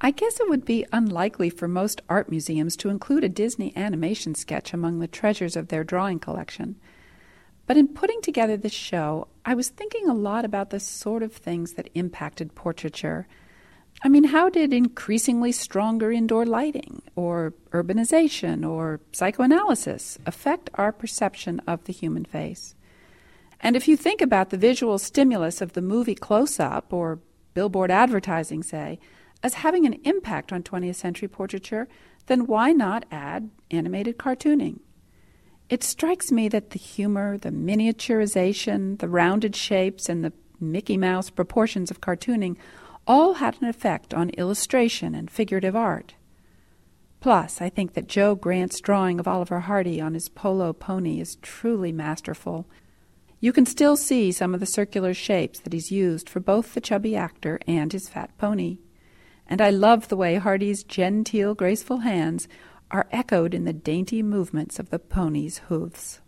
I guess it would be unlikely for most art museums to include a Disney animation sketch among the treasures of their drawing collection. But in putting together this show, I was thinking a lot about the sort of things that impacted portraiture. I mean, how did increasingly stronger indoor lighting, or urbanization, or psychoanalysis affect our perception of the human face? And if you think about the visual stimulus of the movie close up, or billboard advertising, say, as having an impact on 20th century portraiture, then why not add animated cartooning? It strikes me that the humor, the miniaturization, the rounded shapes, and the Mickey Mouse proportions of cartooning all had an effect on illustration and figurative art. Plus, I think that Joe Grant's drawing of Oliver Hardy on his polo pony is truly masterful. You can still see some of the circular shapes that he's used for both the chubby actor and his fat pony and I love the way Hardy's genteel, graceful hands are echoed in the dainty movements of the pony's hoofs.